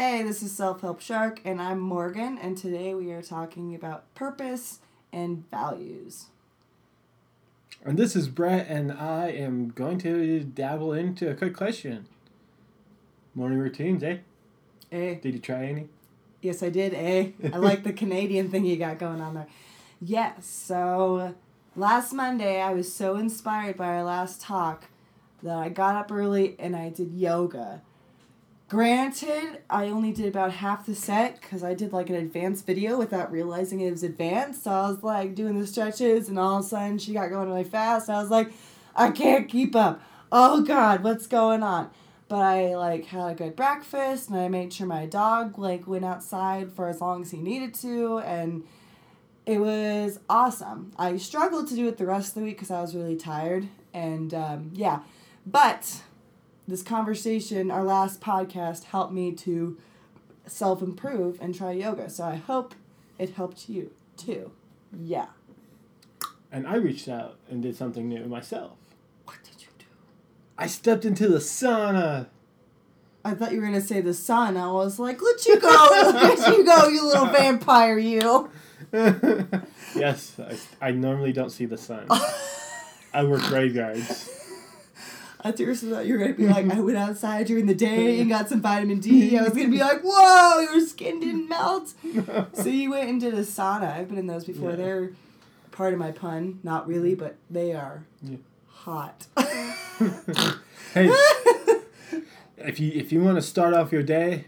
Hey, this is Self Help Shark, and I'm Morgan, and today we are talking about purpose and values. And this is Brett, and I am going to dabble into a quick question. Morning routines, eh? Eh? Did you try any? Yes, I did, eh? I like the Canadian thing you got going on there. Yes, so last Monday I was so inspired by our last talk that I got up early and I did yoga. Granted, I only did about half the set because I did like an advanced video without realizing it was advanced. So I was like doing the stretches, and all of a sudden she got going really fast. I was like, I can't keep up. Oh God, what's going on? But I like had a good breakfast, and I made sure my dog like went outside for as long as he needed to, and it was awesome. I struggled to do it the rest of the week because I was really tired, and um, yeah, but this conversation, our last podcast, helped me to self improve and try yoga. So I hope it helped you too. Yeah. And I reached out and did something new myself. What did you do? I stepped into the sauna. I thought you were gonna say the sun. I was like, let you go, let you go, you little vampire, you. yes, I, I normally don't see the sun. I work graveyards. I seriously thought you were gonna be like, mm-hmm. I went outside during the day and got some vitamin D. I was gonna be like, whoa, your skin didn't melt. so you went and did a sauna. I've been in those before. Yeah. They're part of my pun. Not really, but they are Yeah. hot. Hey, if you if you want to start off your day,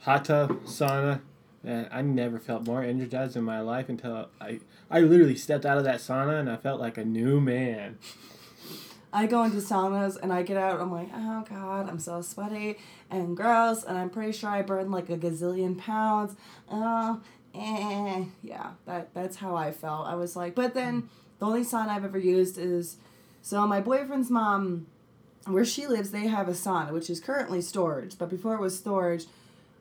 hot tub, sauna, man, I never felt more energized in my life until I I literally stepped out of that sauna and I felt like a new man. I go into saunas and I get out. I'm like, oh god, I'm so sweaty and gross, and I'm pretty sure I burned like a gazillion pounds. Oh, eh, yeah, that that's how I felt. I was like, but then the only sauna I've ever used is, so my boyfriend's mom, where she lives, they have a sauna which is currently storage, but before it was storage,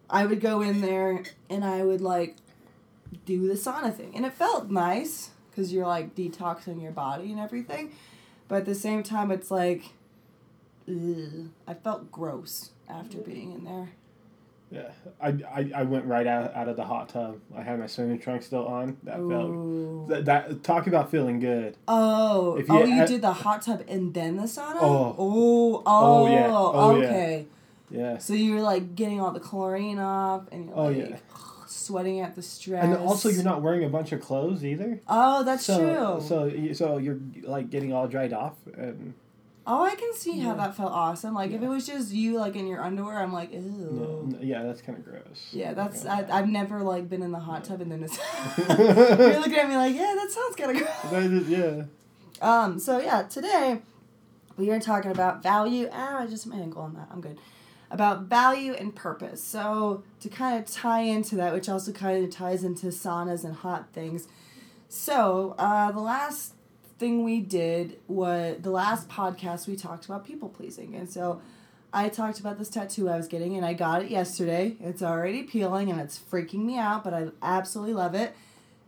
I would go in there and I would like do the sauna thing, and it felt nice because you're like detoxing your body and everything. But at the same time, it's like, ugh, I felt gross after being in there. Yeah, I, I, I went right out, out of the hot tub. I had my swimming trunks still on. That felt that, that talk about feeling good. Oh, If you oh, you had- did the hot tub and then the sauna. Oh. oh, oh, Oh, yeah. Oh, oh, yeah. okay. Yeah, So you were like getting all the chlorine off, and you're Oh, like yeah. Sweating at the stress. and also you're not wearing a bunch of clothes either. Oh, that's so, true. So you- so you're like getting all dried off and oh, I can see how that felt awesome. Like if it was just you, like in your underwear, I'm like, ew. no, no, yeah, that's kind of gross. Yeah, that's Yeah. I, I've never like been in the hot tub and then it's. you're looking at me like, yeah, that sounds kind of gross. Yeah. Um, so yeah, today we are talking about value. Ah, I just my ankle on that. I'm good. About value and purpose. So to kind of tie into that, which also kind of ties into saunas and hot things. So uh, the last thing we did was the last podcast we talked about people pleasing, and so I talked about this tattoo I was getting, and I got it yesterday. It's already peeling, and it's freaking me out, but I absolutely love it.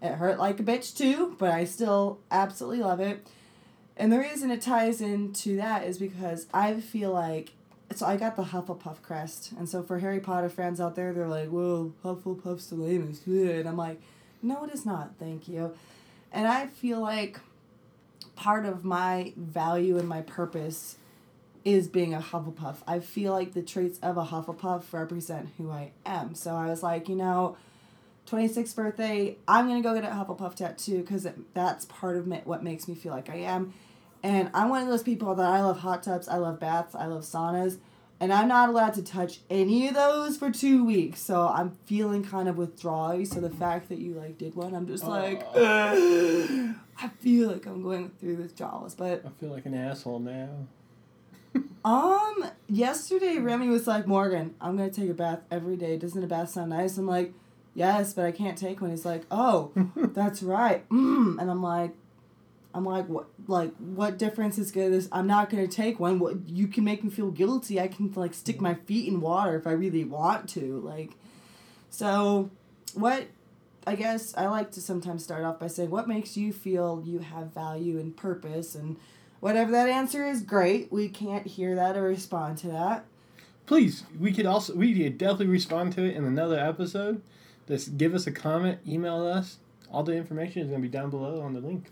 It hurt like a bitch too, but I still absolutely love it. And the reason it ties into that is because I feel like so I got the Hufflepuff crest, and so for Harry Potter fans out there, they're like, "Whoa, Hufflepuff's the lamest," and I'm like, "No, it is not. Thank you." And I feel like part of my value and my purpose is being a Hufflepuff. I feel like the traits of a Hufflepuff represent who I am. So I was like, you know, 26th birthday, I'm going to go get a Hufflepuff tattoo because that's part of me, what makes me feel like I am. And I'm one of those people that I love hot tubs, I love baths, I love saunas, and I'm not allowed to touch any of those for two weeks. So I'm feeling kind of withdrawal. So the fact that you like did one, I'm just like, Oh. I feel like I'm going through withdrawals. But I feel like an asshole now. um, yesterday Remy was like, Morgan, I'm gonna take a bath every day. Doesn't a bath sound nice? I'm like, yes, but I can't take one. He's like, oh, that's right. Mm. And I'm like, I'm like, what? Like, what difference is good? This I'm not gonna take one. What you can make me feel guilty. I can like stick my feet in water if I really want to. Like, so, what? I guess I like to sometimes start off by saying, what makes you feel you have value and purpose and. Whatever that answer is, great. We can't hear that or respond to that. please, we could also we could definitely respond to it in another episode. Just give us a comment, email us. All the information is gonna be down below on the link.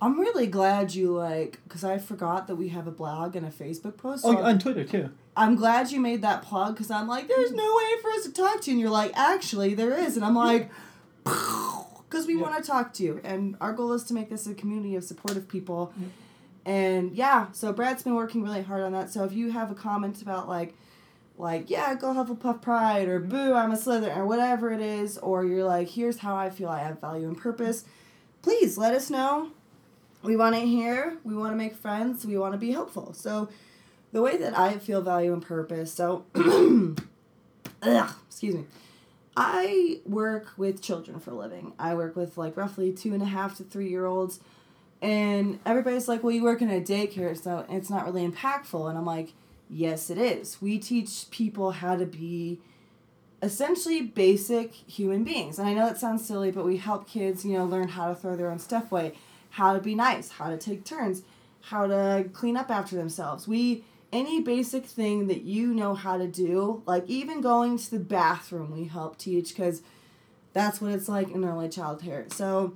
I'm really glad you like because I forgot that we have a blog and a Facebook post. Oh, on Twitter too. I'm glad you made that plug because I'm like, there's no way for us to talk to you, and you're like, actually, there is, and I'm like, because we Yeah. want to talk to you, and our goal is to make this a community of supportive people, Yeah. and yeah, so Brad's been working really hard on that. So if you have a comment about like, like yeah, go Hufflepuff Pride or boo, I'm a Slytherin or whatever it is, or you're like, here's how I feel I have value and purpose, please let us know. We want to hear. We want to make friends. We want to be helpful. So the way that I feel value and purpose. So, ugh, excuse me. I work with children for a living. I work with like roughly two and a half to three year olds, and everybody's like, "Well, you work in a daycare, so it's not really impactful." And I'm like, "Yes, it is. We teach people how to be." essentially basic human beings. And I know that sounds silly, but we help kids, you know, learn how to throw their own stuff away, how to be nice, how to take turns, how to clean up after themselves. We any basic thing that you know how to do, like even going to the bathroom, we help teach cuz that's what it's like in early childhood. So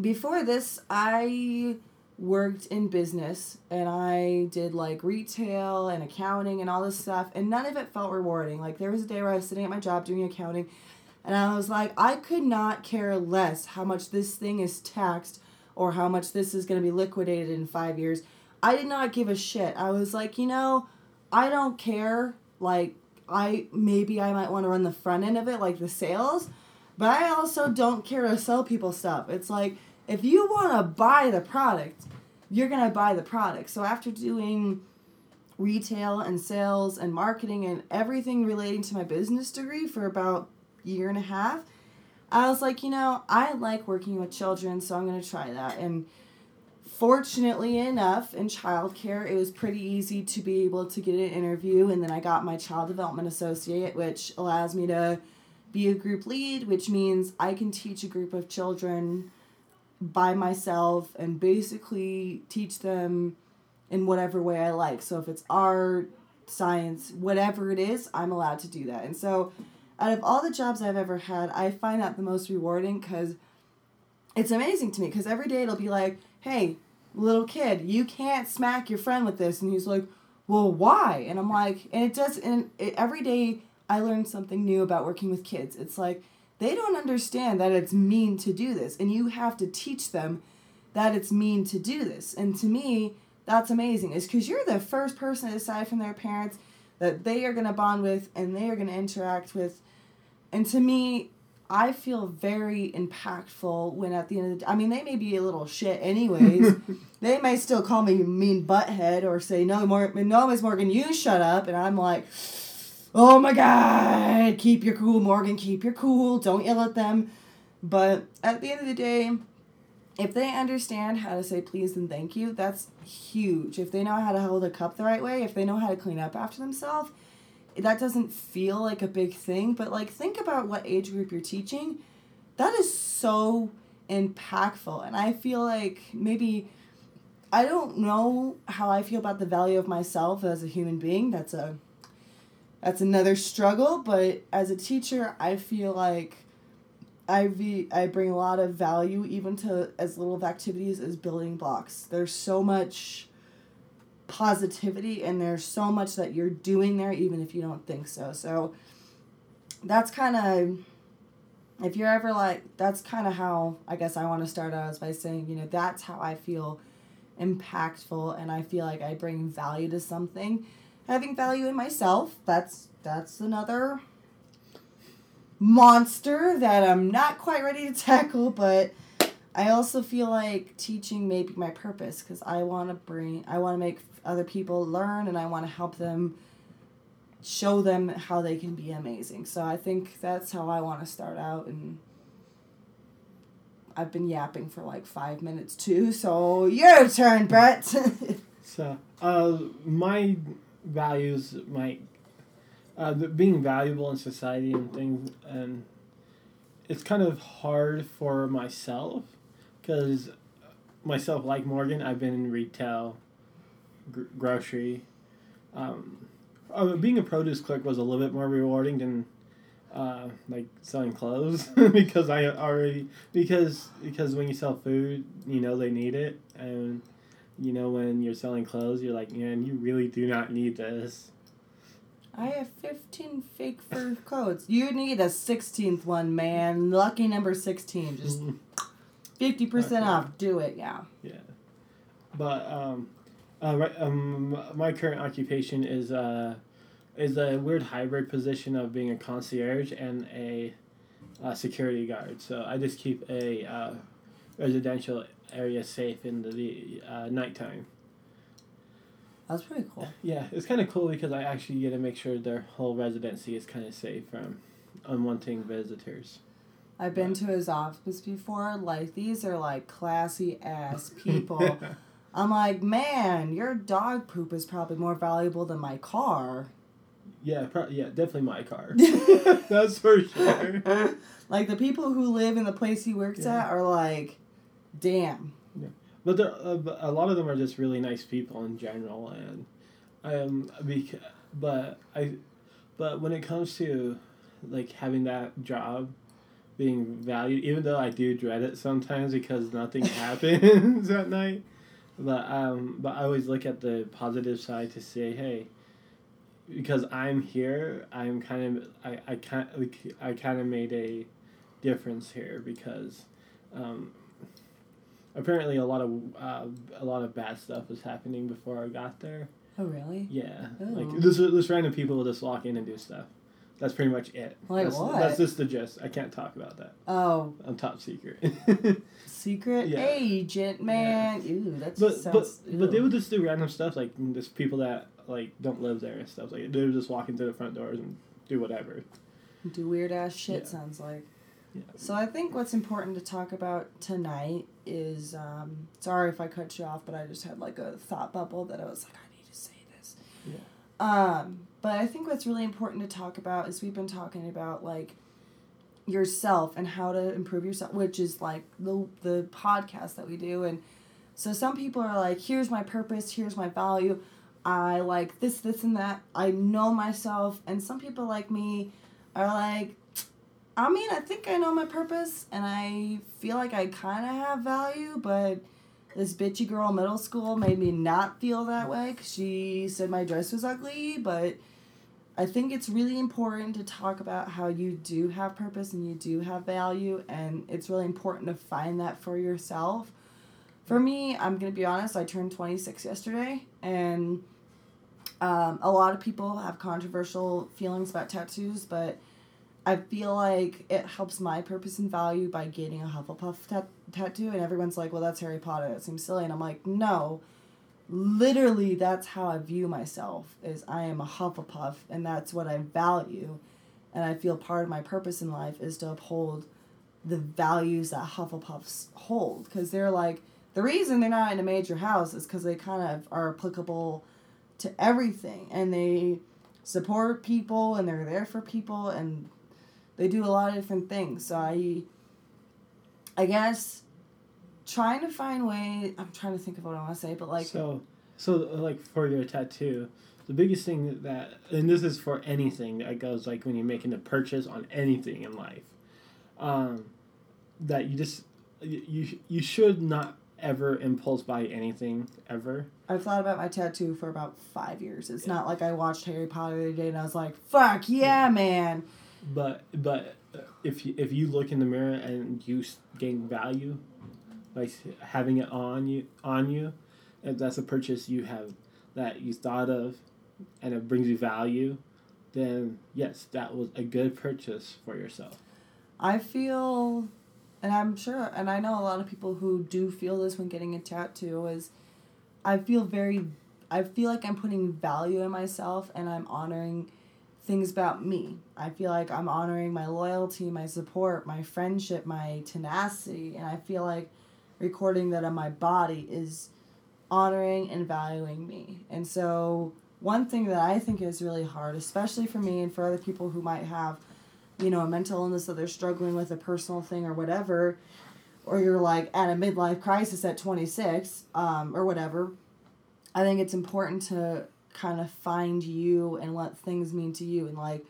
before this, I worked in business and I did like retail and accounting and all this stuff and none of it felt rewarding. Like there was a day where I was sitting at my job doing accounting and I was like I could not care less how much this thing is taxed or how much this is going to be liquidated in 5 years. I did not give a shit. I was like, you know, I don't care like I maybe I might want to run the front end of it like the sales, but I also don't care to sell people stuff. It's like if you want to buy the product, you're to buy the product. So after doing retail and sales and marketing and everything relating to my business degree for about year and a half, I was like, you know, I like working with children, so I'm going to try that. And fortunately enough, in childcare, it was pretty easy to be able to get an interview. And then I got my child development associate, which allows me to be a group lead, which means I can teach a group of children by myself and basically teach them in whatever way I like. So if it's art, science, whatever it is, I'm allowed to do that. And so out of all the jobs I've ever had, I find that the most rewarding because it's amazing to me because every day it'll be like, hey, little kid, you can't smack your friend with this. And he's like, well, why? And I'm like, and it does, and it, every day I learn something new about working with kids. It's like, they don't understand that it's mean to do this and you have to teach them that it's mean to do this and to me that's amazing is because you're the first person aside from their parents that they are going to bond with and they are going to interact with. And to me i feel very impactful when at the end of the day i mean they may be a little shit anyways. They may still call me mean butthead or say no more no miss morgan you shut up. And i'm like oh my god, keep your cool, Morgan, keep your cool, don't yell at them. But at the end of the day, if they understand how to say please and thank you, that's huge. If they know how to hold a cup the right way, if they know how to clean up after themselves, that doesn't feel like a big thing. But like, think about what age group you're teaching. That is so impactful. And I feel like maybe. I don't know how I feel about the value of myself as a human being. That's a that's another struggle but as a teacher i feel like i i bring a lot of value even to as little of activities as building blocks there's so much positivity and there's so much that you're doing there even if you don't think so so that's kind of if you're ever like that's kind of how i guess i want to start out is by saying you know that's how i feel impactful and i feel like i bring value to something having value in myself. That's that's another monster that I'm not quite ready to tackle, but I also feel like teaching may be my purpose because I want to bring I want to make other people learn and I want to help them show them how they can be amazing. So I think that's how I want to start out and I've been yapping for like 5 minutes too. So your turn, Brett. So, uh, my values, my uh, being valuable in society and things, and it's kind of hard for myself because myself, like Morgan, I've been in retail, gr- grocery, um, being a produce clerk was a little bit more rewarding than uh, like selling clothes because I already because because when you sell food, you know they need it, and you know when you're selling clothes, you're like, man, you really do not need this. I have 15 fake fur coats. You need a 16th one, man. Lucky number 16. Just 50% Okay. off. Do it, yeah. Yeah, but um, uh, right, um, my current occupation is uh, is a weird hybrid position of being a concierge and a, uh security guard. So I just keep a uh, residential area safe in the, the uh, nighttime. That's pretty cool. Yeah, it's kind of cool because I actually get to make sure their whole residency is kind of safe from unwanted visitors. I've been to his office before. Like, these are like classy ass people. I'm like, man, your dog poop is probably more valuable than my car. yeah, pro- yeah, definitely my car. That's for sure. like, the people who live in the place he works Yeah. at are like, damn. But there, uh, a lot of them are just really nice people in general, and um, bec- but I, but when it comes to, like having that job, being valued, even though I do dread it sometimes because nothing happens at night, but um, but I always look at the positive side to say, hey, because I'm here, I'm kind of I I kind I kind of made a difference here because. Um, apparently a lot of uh, a lot of bad stuff was happening before I got there. Oh, really? Yeah, Oh. like this this random people will just walk in and do stuff. That's pretty much it. Like that's, what? That's just the gist. I can't talk about that. Oh, I'm top secret. secret Yeah. agent, man. Ew, that just but but sounds. but they ew. would just do random stuff like just people that like don't live there and stuff like they would just walk into the front doors and do whatever. do weird ass shit. Yeah. Sounds like. Yeah. So I think what's important to talk about tonight is um, sorry if I cut you off, but I just had like a thought bubble that I was like I need to say this. Yeah. Um, but I think what's really important to talk about is we've been talking about like yourself and how to improve yourself, which is like the the podcast that we do. And so some people are like, here's my purpose, here's my value. I like this, this, and that. I know myself. And some people like me are like, I mean, I think I know my purpose and I feel like I kind of have value, but this bitchy girl in middle school made me not feel that way because she said my dress was ugly. But I think it's really important to talk about how you do have purpose and you do have value, and it's really important to find that for yourself. For me, I'm to be honest, I turned 26 yesterday, and um, a lot of people have controversial feelings about tattoos, but I feel like it helps my purpose and value by getting a Hufflepuff tat- tattoo, and everyone's like, well, that's Harry Potter. It seems silly. And I'm like, no, literally, that's how I view myself, is I am a Hufflepuff, and that's what I value. And I feel part of my purpose in life is to uphold the values that Hufflepuffs hold. Because they're like, the reason they're not in a major house is because they kind of are applicable to everything. And they support people, and they're there for people, and they do a lot of different things. So I, I guess, trying to find way. I'm trying to think of what I want to say, but like, so so like for your tattoo, the biggest thing that and this is for anything that goes like when you're making a purchase on anything in life, um, that you just you you, you should not ever impulse buy anything ever. I've thought about my tattoo for about five years. It's not like I watched Harry Potter the other day and I was like, "Fuck yeah, man!" But but if you, if you look in the mirror and you gain value by having it on you on you, if that's a purchase you have that you thought of, and it brings you value, then yes, that was a good purchase for yourself. I feel, and I'm sure, and I know a lot of people who do feel this when getting a tattoo is, I feel very, I feel like I'm putting value in myself and I'm honoring things about me. I feel like I'm honoring my loyalty, my support, my friendship, my tenacity, and I feel like recording that on my body is honoring and valuing me. And so, one thing that I think is really hard, especially for me and for other people who might have you know, a mental illness that they're struggling with, a personal thing or whatever, or you're like at a midlife crisis at 26, um, or whatever, I think it's important to kind of find you and what things mean to you and like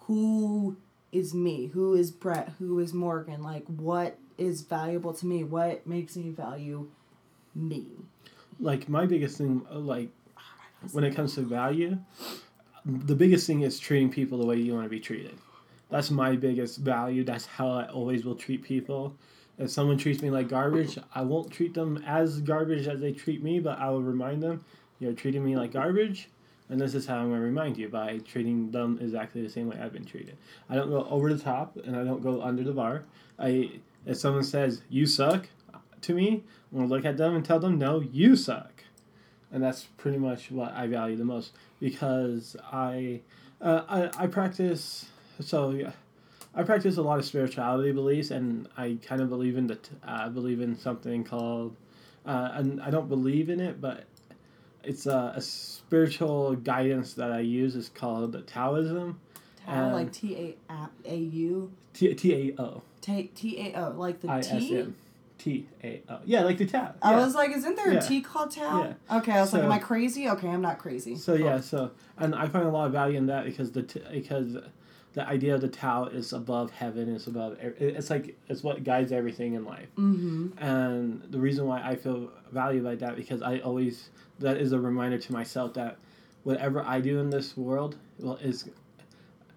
who is me? Who is brett? Who is morgan? Like what is valuable to me? What makes me value me? Like my biggest thing uh, like when it comes to value the biggest thing is treating people the way you want to be treated. That's my biggest value. That's how i always will treat people. If someone treats me like garbage i won't treat them as garbage as they treat me but i will remind them you're treating me like garbage and this is how i'm going to remind you by treating them exactly the same way i've been treated. I don't go over the top and i don't go under the bar. I if someone says you suck to me i'm going to look at them and tell them no you suck. And that's pretty much what I value the most because I, uh, I, I practice so yeah, I practice a lot of spirituality beliefs and I kind of believe in the uh, believe in something called uh, and I don't believe in it but it's a, a spiritual guidance that I use is called Taoism. Tao, like T A A U. T T A O. T T A O, like the T. T A O. Yeah, like the Tao. I yeah. was like, isn't there Yeah. a tea called Tao? Yeah. Okay, I was like, am I crazy? Okay, I'm not crazy. So yeah, so and I find a lot of value in that because the t- because the idea of the Tao is above heaven, it's above it's like it's what guides everything in life. Mm-hmm. And the reason why I feel valued by that because I always that is a reminder to myself that whatever I do in this world well is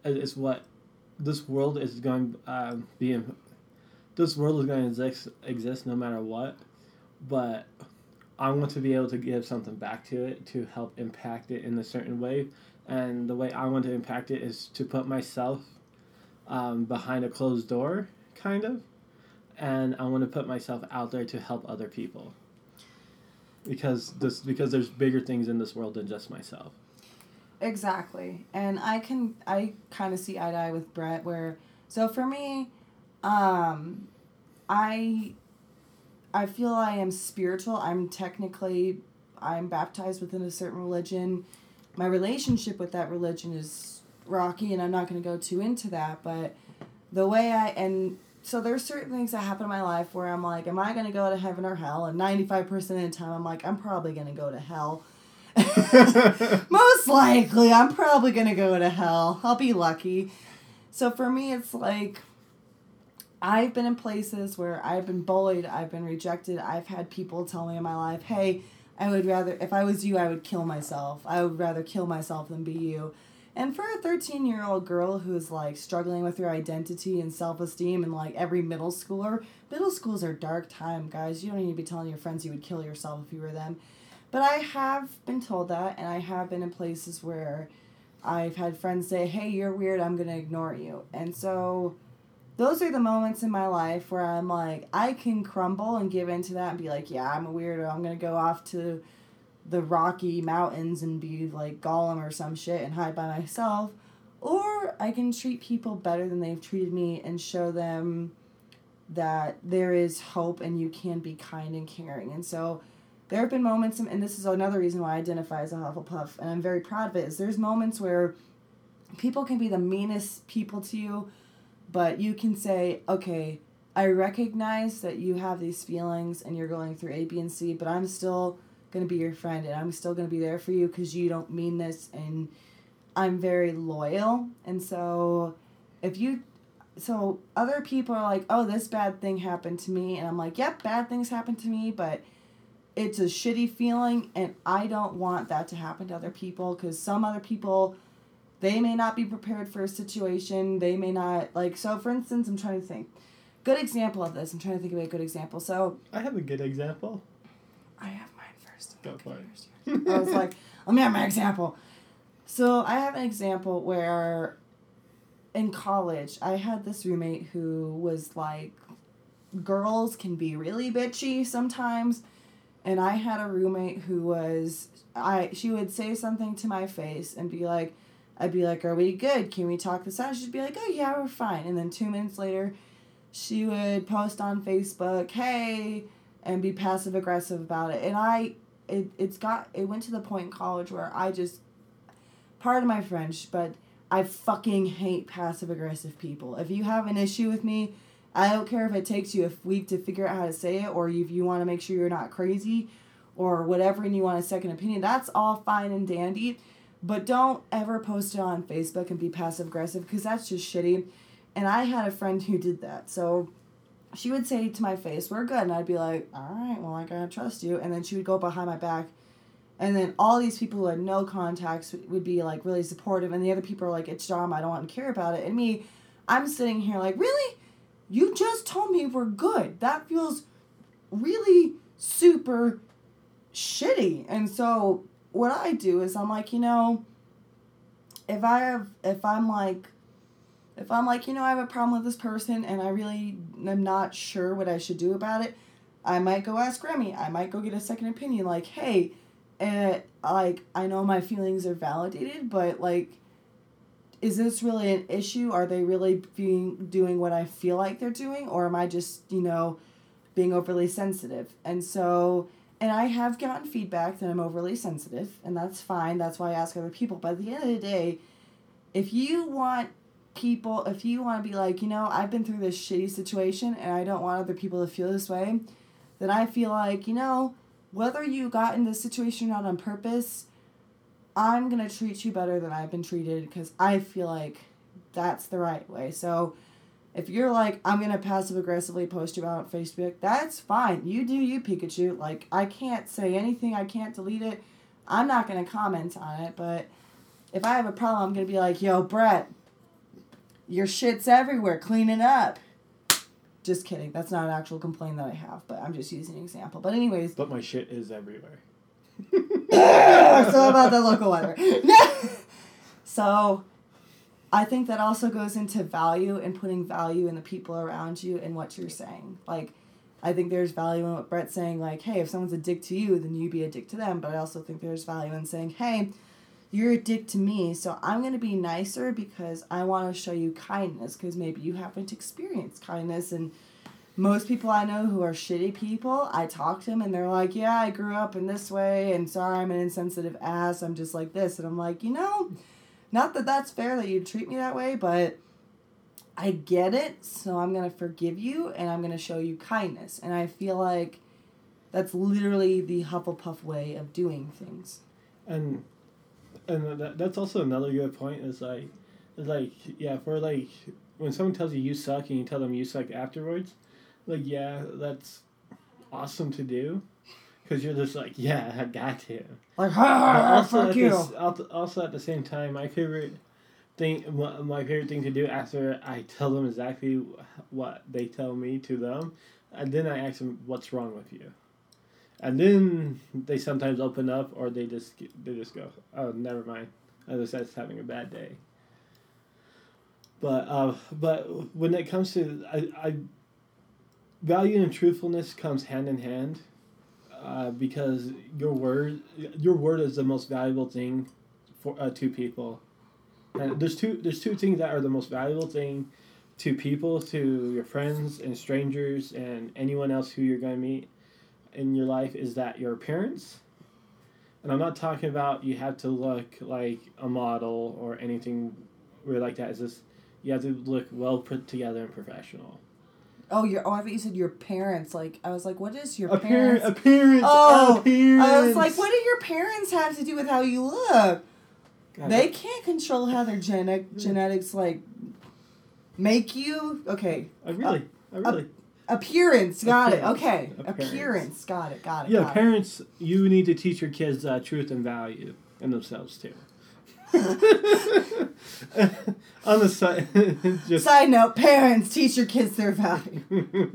is what this world is going um, be in, this world is going to exist exist no matter what, but I want to be able to give something back to it to help impact it in a certain way, and the way I want to impact it is to put myself um, behind a closed door, kind of, and I want to put myself out there to help other people. Because this because there's bigger things in this world than just myself. Exactly. And I can I kind of see eye to eye with Brett where so for me um I I feel I am spiritual. I'm technically I'm baptized within a certain religion. My relationship with that religion is rocky and I'm not going to go too into that, but the way I and so there's certain things that happen in my life where I'm like, am I going to go to heaven or hell? And 95% of the time I'm like, I'm probably going to go to hell. Most likely, I'm probably gonna go to hell. I'll be lucky. So for me, it's like I've been in places where I've been bullied, I've been rejected. I've had people tell me in my life, "Hey, I would rather if I was you, I would kill myself. I would rather kill myself than be you." And for a 13-year-old girl who's like struggling with her identity and self-esteem and like every middle schooler, middle schools are dark time, guys. You don't need to be telling your friends you would kill yourself if you were them. But I have been told that, and I have been in places where I've had friends say, hey, you're weird, I'm going to ignore you. And so those are the moments in my life where I'm like, I can crumble and give into that and be like, yeah, I'm a weirdo. I'm going to go off to the Rocky Mountains and be like Gollum or some shit and hide by myself. Or I can treat people better than they've treated me and show them that there is hope and you can be kind and caring. And so there have been moments, and this is another reason why I identify as a Hufflepuff, and I'm very proud of it, is there's moments where people can be the meanest people to you, but you can say, okay, I recognize that you have these feelings and you're going through A, B, and C, but I'm still going to be your friend and I'm still going to be there for you because you don't mean this and I'm very loyal. And so if you so other people are like, "Oh, this bad thing happened to me." And I'm like, "Yep, bad things happen to me, but it's a shitty feeling and I don't want that to happen to other people cuz some other people they may not be prepared for a situation. They may not like so for instance, I'm trying to think. Good example of this. I'm trying to think of a good example. So, I have a good example. I have first. Go for it. Yours, yours. I was like, let me have my example. So I have an example where in college I had this roommate who was like girls can be really bitchy sometimes and I had a roommate who was I she would say something to my face and be like I'd be like, Are we good? Can we talk this out? She'd be like, Oh yeah, we're fine and then two minutes later she would post on Facebook, Hey and be passive aggressive about it. And I it it's got it went to the point in college where I just pardon my French, but I fucking hate passive aggressive people. If you have an issue with me, I don't care if it takes you a week to figure out how to say it or if you want to make sure you're not crazy or whatever and you want a second opinion, that's all fine and dandy. But don't ever post it on Facebook and be passive aggressive because that's just shitty. And I had a friend who did that. So she would say to my face, We're good. And I'd be like, All right, well, I gotta trust you. And then she would go behind my back. And then all these people who had no contacts would be like really supportive. And the other people are like, It's drama. I don't want to care about it. And me, I'm sitting here like, Really? You just told me we're good. That feels really super shitty. And so what I do is I'm like, you know, if I have, if I'm like, if I'm like, you know, I have a problem with this person and I really am not sure what I should do about it, I might go ask Grammy. I might go get a second opinion. Like, hey, uh, like I know my feelings are validated, but like, is this really an issue? Are they really being doing what I feel like they're doing, or am I just you know, being overly sensitive? And so, and I have gotten feedback that I'm overly sensitive, and that's fine. That's why I ask other people. But at the end of the day, if you want people, if you want to be like, you know, I've been through this shitty situation and I don't want other people to feel this way, then I feel like, you know, whether you got in this situation or not on purpose, I'm going to treat you better than I've been treated because I feel like that's the right way. So if you're like, I'm going to passive aggressively post you out on Facebook, that's fine. You do you, Pikachu. Like, I can't say anything, I can't delete it. I'm not going to comment on it, but if I have a problem, I'm going to be like, yo, Brett, your shit's everywhere. Clean it up. Just kidding. That's not an actual complaint that I have, but I'm just using an example. But anyways. But my shit is everywhere. so about the local weather. so I think that also goes into value and putting value in the people around you and what you're saying. Like I think there's value in what Brett's saying, like, hey, if someone's a dick to you, then you be a dick to them. But I also think there's value in saying, hey, you're a dick to me, so I'm going to be nicer because I want to show you kindness because maybe you haven't experienced kindness. And most people I know who are shitty people, I talk to them and they're like, yeah, I grew up in this way, and sorry, I'm an insensitive ass. I'm just like this. And I'm like, you know, not that that's fair that you treat me that way, but I get it, so I'm going to forgive you and I'm going to show you kindness. And I feel like that's literally the Hufflepuff way of doing things. And and that, that's also another good point is like is like yeah for like when someone tells you you suck and you tell them you suck afterwards like yeah that's awesome to do because you're just like yeah i got to like ha, also fuck at you. this, also at the same time my favorite thing my favorite thing to do after i tell them exactly what they tell me to them and then i ask them what's wrong with you and then they sometimes open up or they just they just go oh never mind. I was just having a bad day. But uh, but when it comes to I, I value and truthfulness comes hand in hand uh, because your word your word is the most valuable thing for uh, to people. And there's two there's two things that are the most valuable thing to people to your friends and strangers and anyone else who you're going to meet in your life is that your appearance and i'm not talking about you have to look like a model or anything weird like that it's just you have to look well put together and professional Oh, your oh, I thought you said your parents. Like I was like, what is your Appear- parents? appearance Oh, appearance I was like, what do your parents have to do with how you look? God, They can't control how their genetic genetics like make you. Okay, I really uh, I really appearance. Got it. Okay, Appearance. appearance. Got it. Got it. yeah got it. parents you need to teach your kids uh, truth and value in themselves too on the side just Side note: Parents teach your kids their value.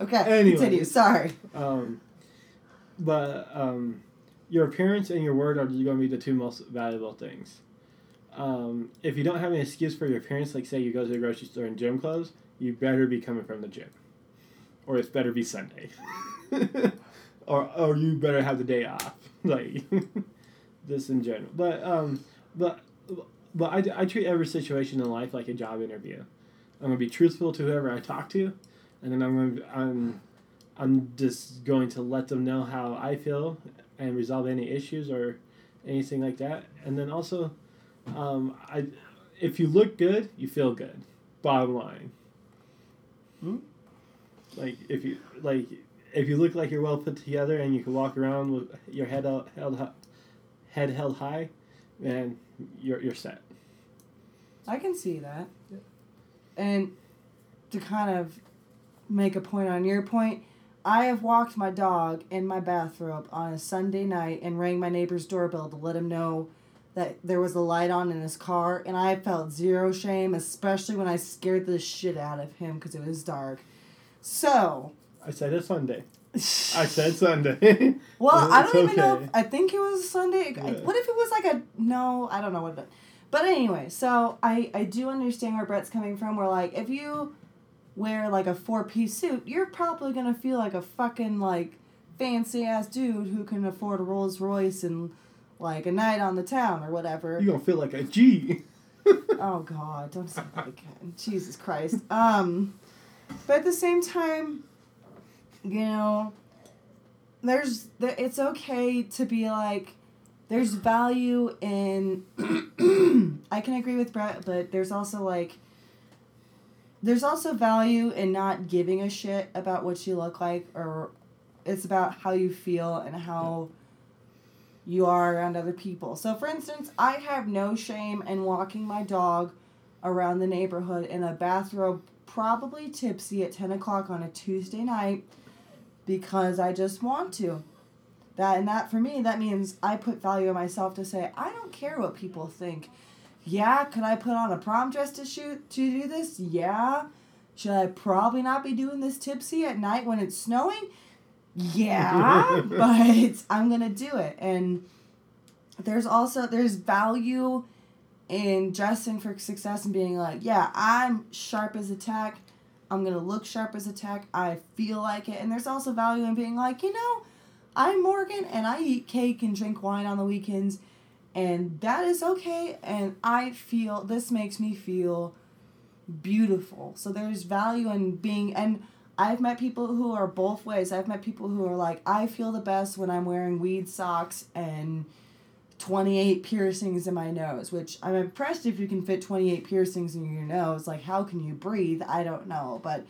Okay, Anyway. continue. Sorry. Um, but um, your appearance and your word are going to be the two most valuable things. Um, if you don't have an excuse for your appearance, like say you go to the grocery store in gym clothes, you better be coming from the gym, or it's better be Sunday, or or you better have the day off, like this in general. But um, but but I, I treat every situation in life like a job interview. I'm gonna be truthful to whoever I talk to, and then I'm gonna I'm I'm just going to let them know how I feel and resolve any issues or anything like that. And then also, um, I if you look good, you feel good. Bottom line. Hmm? Like if you like, if you look like you're well put together and you can walk around with your head held, held hi- head held high, then you're you're set. I can see that. And to kind of make a point on your point, I have walked my dog in my bathrobe on a Sunday night and rang my neighbor's doorbell to let him know that there was a light on in his car, and I felt zero shame, especially when I scared the shit out of him because it was dark. So. I said it's Sunday. I said Sunday. Well, I don't even know. If. I think it was Sunday. Yeah. What if it was like a no? I don't know what. It, but anyway, so I I do understand where Brett's coming from. Where like if you wear like a four piece suit, you're probably gonna feel like a fucking like fancy ass dude who can afford a Rolls Royce and like a night on the town or whatever. You're gonna feel like a G. Oh God, don't say that again. Jesus Christ. Um, but at the same time, you know, there's there, it's okay to be like, there's value in. I can agree with Brett, but there's also like. There's also value in not giving a shit about what you look like, or it's about how you feel and how you are around other people. So, for instance, I have no shame in walking my dog around the neighborhood in a bathrobe, probably tipsy at 10 o'clock on a Tuesday night because I just want to. That and that for me, that means I put value on myself to say, I don't care what people think. Yeah, could I put on a prom dress to shoot to do this? Yeah. Should I probably not be doing this tipsy at night when it's snowing? Yeah, but I'm gonna do it. And there's also there's value in dressing for success and being like, yeah, I'm sharp as a tack. I'm gonna look sharp as a tack. I feel like it. And there's also value in being like, you know, I'm Morgan and I eat cake and drink wine on the weekends and that is okay and I feel this makes me feel beautiful. So there's value in being and I've met people who are both ways. I've met people who are like, I feel the best when I'm wearing weed socks and 28 piercings in my nose, which I'm impressed if you can fit 28 piercings in your nose. Like, how can you breathe? I don't know. But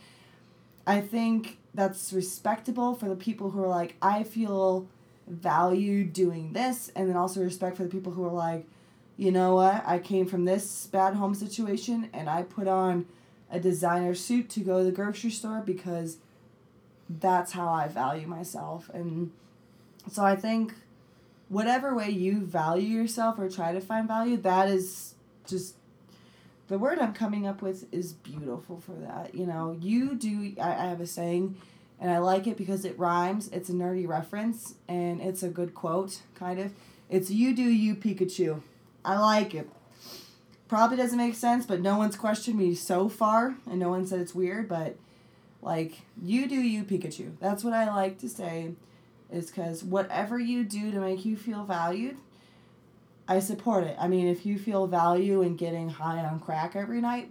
I think that's respectable for the people who are like, I feel valued doing this. And then also respect for the people who are like, you know what? I came from this bad home situation and I put on a designer suit to go to the grocery store because that's how I value myself. And so I think whatever way you value yourself or try to find value, that is just the word I'm coming up with is beautiful for that. You know, you do, I, I have a saying, and I like it because it rhymes. It's a nerdy reference, and it's a good quote, kind of. It's you do you, Pikachu. I like it. Probably doesn't make sense, but no one's questioned me so far, and no one said it's weird, but like, you do you, Pikachu. That's what I like to say is because whatever you do to make you feel valued, I support it. I mean, if you feel value in getting high on crack every night,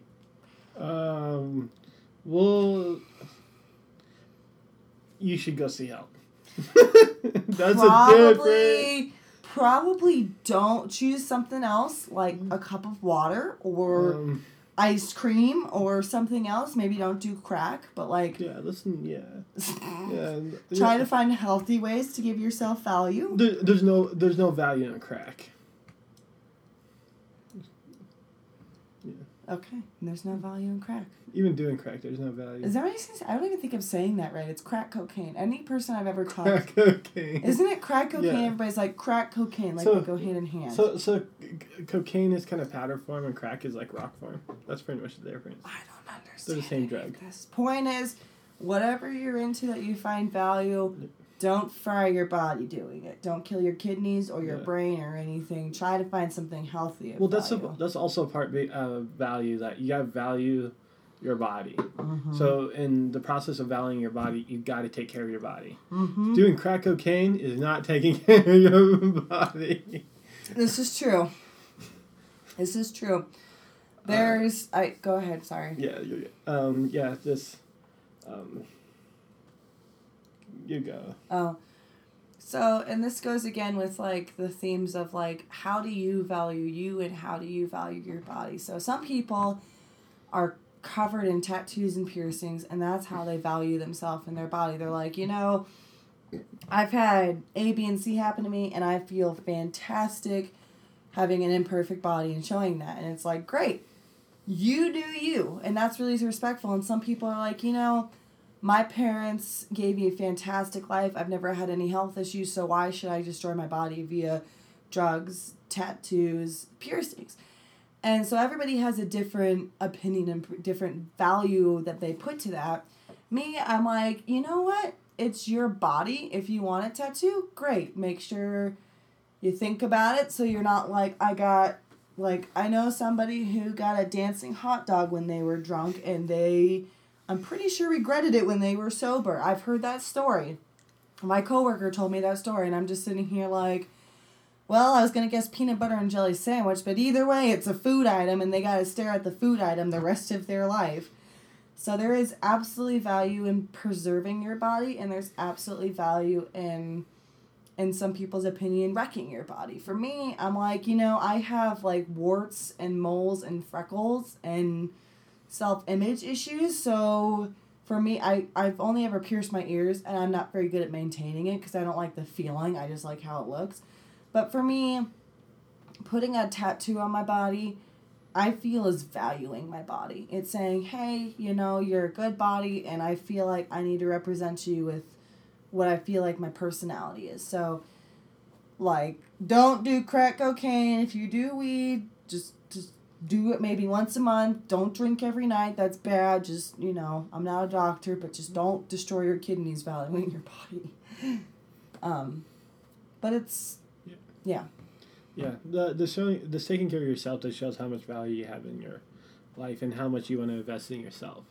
Um, well, you should go see help. That's a different. Probably don't choose something else like a cup of water or Um, ice cream or something else. Maybe don't do crack, but like yeah, listen, yeah, yeah. try to find healthy ways to give yourself value. There, there's no, there's no value in crack. Okay, and there's no value in crack. Even doing crack, there's no value. Is that what I say? I don't even think I'm saying that right. It's crack cocaine. Any person I've ever talked crack cocaine? Isn't it crack cocaine? Yeah. Everybody's like crack cocaine, like So- they go hand in hand. So, so c- cocaine is kind of powder form, and crack is like rock form. That's pretty much the difference. I don't understand. They're the same drug. This point is, whatever you're into that you find value, don't fry your body doing it. Don't kill your kidneys or your Yeah. brain or anything. Try to find something healthy. Well, that's a, that's also part of uh, value that you got to value your body. Mhm. So in the process of valuing your body, you got to take care of your body. Mhm. Doing crack cocaine is not taking care of your body. This is true. This is true. There's I go ahead. Sorry. Yeah, um, yeah, This. um, you go. Oh. So, and this goes again with like the themes of like, how do you value you and how do you value your body? So, some people are covered in tattoos and piercings, and that's how they value themselves and their body. They're like, you know, I've had A, B, and C happen to me, and I feel fantastic having an imperfect body and showing that. And it's like, great, you do you. And that's really respectful. And some people are like, you know, my parents gave me a fantastic life. I've never had any health issues, so why should I destroy my body via drugs, tattoos, piercings? And so everybody has a different opinion and different value that they put to that. Me, I'm like, you know what? It's your body. If you want a tattoo, great. Make sure you think about it so you're not like, I got, like, I know somebody who got a dancing hot dog when they were drunk and they, I'm pretty sure, regretted it when they were sober. I've heard that story. My coworker told me that story, and I'm just sitting here like, well, I was gonna guess peanut butter and jelly sandwich, but either way, it's a food item, and they gotta stare at the food item the rest of their life. So there is absolutely value in preserving your body, and there's absolutely value in, in some people's opinion, wrecking your body. For me, I'm like, you know, I have like warts and moles and freckles and self image issues. So for me, I I've only ever pierced my ears, and I'm not very good at maintaining it because I don't like the feeling. I just like how it looks. But for me, putting a tattoo on my body, I feel is valuing my body. It's saying, hey, you know, you're a good body, and I feel like I need to represent you with what I feel like my personality is. So, like, don't do crack cocaine. If you do weed, just just do it maybe once a month. Don't drink every night. That's bad. Just you know, I'm not a doctor, but just don't destroy your kidneys valuing your body. um, but it's yeah. Yeah, the the showing the taking care of yourself that shows how much value you have in your life and how much you want to invest in yourself.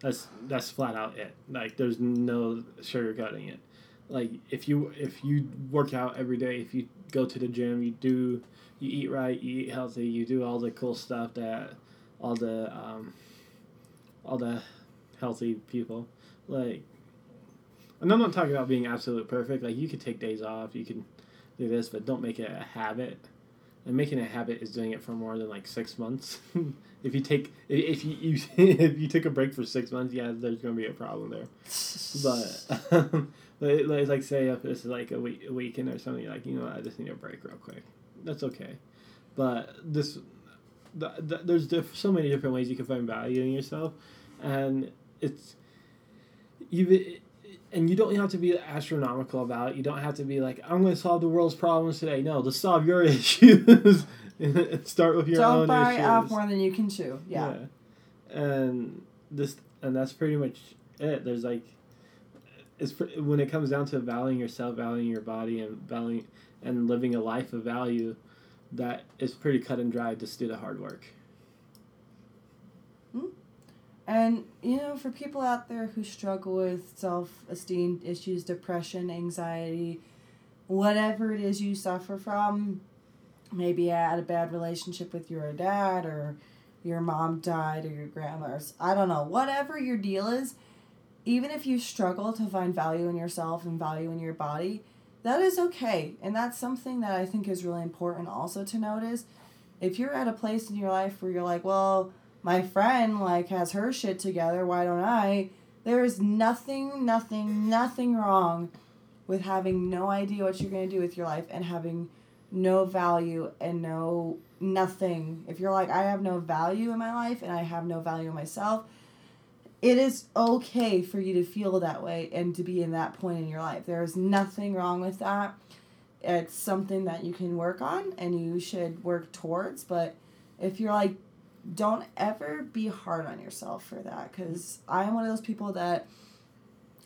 That's that's flat out it. Like there's no sugarcoating it. Like if you if you work out every day, if you go to the gym, you do you eat right, you eat healthy, you do all the cool stuff that all the um, all the healthy people like. And I'm not talking about being absolute perfect. Like you could take days off, you can do this, but don't make it a habit. And making a habit is doing it for more than like six months. if you take if you, you if you took a break for six months, yeah, there's gonna be a problem there. but um, like, like say if it's like a week a weekend or something, like you know I just need a break real quick. That's okay. But this, the, the, there's diff- so many different ways you can find value in yourself, and it's you and you don't have to be astronomical about it. You don't have to be like, I'm going to solve the world's problems today. No, to solve your issues, start with your don't own issues. Don't bite off more than you can chew. Yeah. yeah. And this, and that's pretty much it. There's like, it's when it comes down to valuing yourself, valuing your body, and valuing and living a life of value, that is pretty cut and dry. Just do the hard work. Hmm. And, you know, for people out there who struggle with self esteem issues, depression, anxiety, whatever it is you suffer from, maybe you had a bad relationship with your dad or your mom died or your grandma's, I don't know, whatever your deal is, even if you struggle to find value in yourself and value in your body, that is okay. And that's something that I think is really important also to notice. If you're at a place in your life where you're like, well, my friend like has her shit together why don't i there is nothing nothing nothing wrong with having no idea what you're going to do with your life and having no value and no nothing if you're like i have no value in my life and i have no value in myself it is okay for you to feel that way and to be in that point in your life. There is nothing wrong with that. It's something that you can work on and you should work towards but if you're like don't ever be hard on yourself for that because I'm one of those people that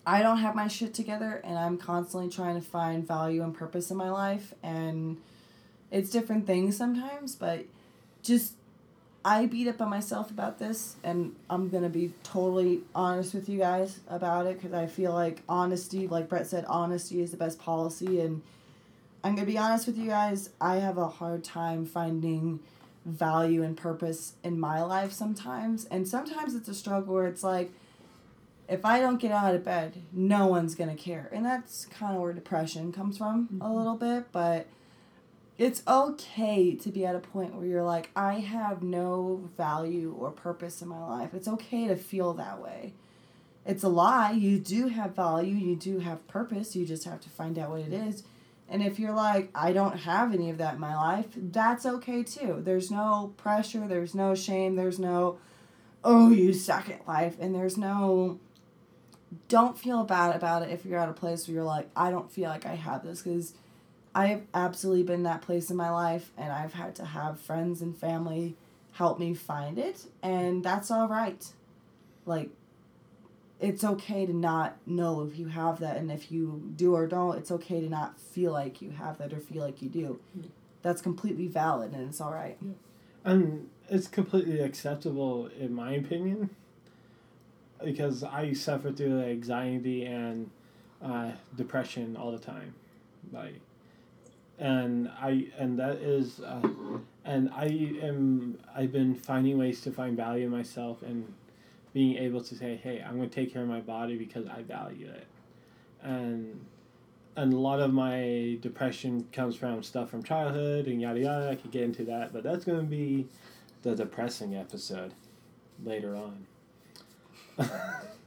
I don't have my shit together and I'm constantly trying to find value and purpose in my life and it's different things sometimes but just I beat up on myself about this and I'm to be totally honest with you guys about it because I feel like honesty like Brett said honesty is the best policy and I'm to be honest with you guys I have a hard time finding value and purpose in my life sometimes. And sometimes it's a struggle where it's like, if I don't get out of bed, no one's to care. And that's kind of where depression comes from mm-hmm. a little bit. But it's okay to be at a point where you're like, I have no value or purpose in my life. It's okay to feel that way. It's a lie. You do have value, you do have purpose. You just have to find out what it is. And if you're like, I don't have any of that in my life, that's okay too. There's no pressure, there's no shame, there's no, oh, you suck at life. And there's no, don't feel bad about it if you're at a place where you're like, I don't feel like I have this because I've absolutely been that place in my life and I've had to have friends and family help me find it and that's all right. Like it's okay to not know if you have that and if you do or don't, it's okay to not feel like you have that or feel like you do. That's completely valid and it's all right. And it's completely acceptable in my opinion because I suffer through anxiety and uh, depression all the time. Like and I and that is uh, and I am I've been finding ways to find value in myself and being able to say, hey, I'm going to take care of my body because I value it, and and a lot of my depression comes from stuff from childhood and yada yada. I could get into that, but that's going to be the depressing episode later on.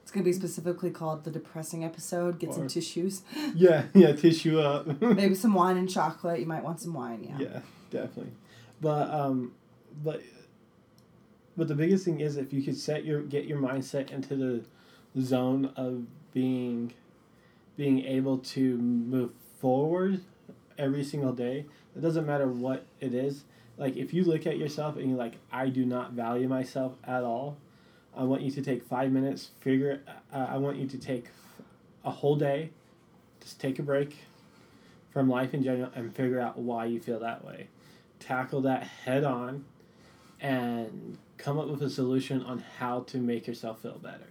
It's gonna be specifically called the depressing episode. Get some tissues. yeah, yeah, tissue up. Maybe some wine and chocolate. You might want some wine, yeah. yeah definitely but um but but the biggest thing is if you could set your get your mindset into the zone of being being able to move forward every single day it doesn't matter what it is like if you look at yourself and you're like i do not value myself at all i want you to take five minutes figure uh, i want you to take a whole day just take a break from life in general and figure out why you feel that way. Tackle that head on and come up with a solution on how to make yourself feel better.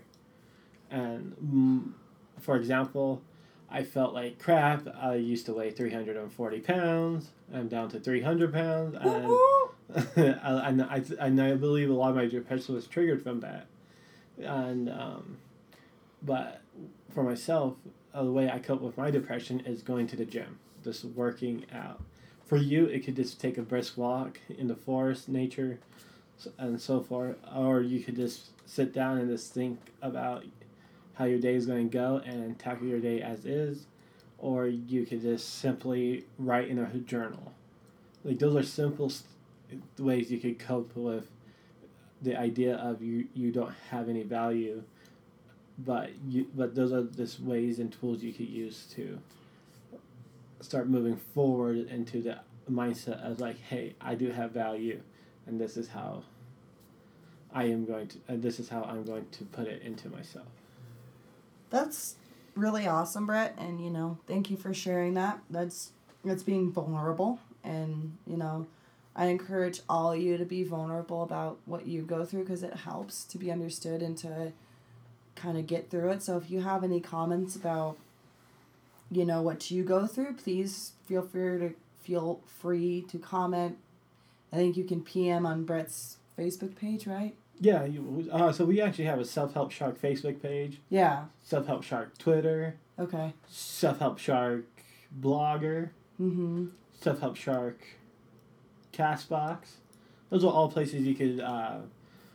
And mm, for example, I felt like crap. I used to weigh 340 pounds. I'm down to 300 pounds. And and I, and I believe a lot of my depression was triggered from that. And, um, but for myself, uh, the way I cope with my depression is going to the gym, just working out. For you, it could just take a brisk walk in the forest, nature, and so forth. Or you could just sit down and just think about how your day is going to go and tackle your day as is. Or you could just simply write in a journal. Like, those are simple st- ways you could cope with the idea of you, you don't have any value but you but those are just ways and tools you could use to start moving forward into the mindset of like hey i do have value and this is how i am going to and this is how i'm going to put it into myself That's really awesome, Brett, and you know, thank you for sharing that. That's that's being vulnerable, and you know, I encourage all of you to be vulnerable about what you go through because it helps to be understood and to kind of get through it. So if you have any comments about you know what you go through, please feel free to feel free to comment. I think you can PM on Brett's Facebook page, right? yeah you, uh, so we actually have a self-help shark facebook page Yeah. self-help shark twitter Okay. self-help shark blogger Mm-hmm. Self Help Shark, Castbox. Those are all places you could uh,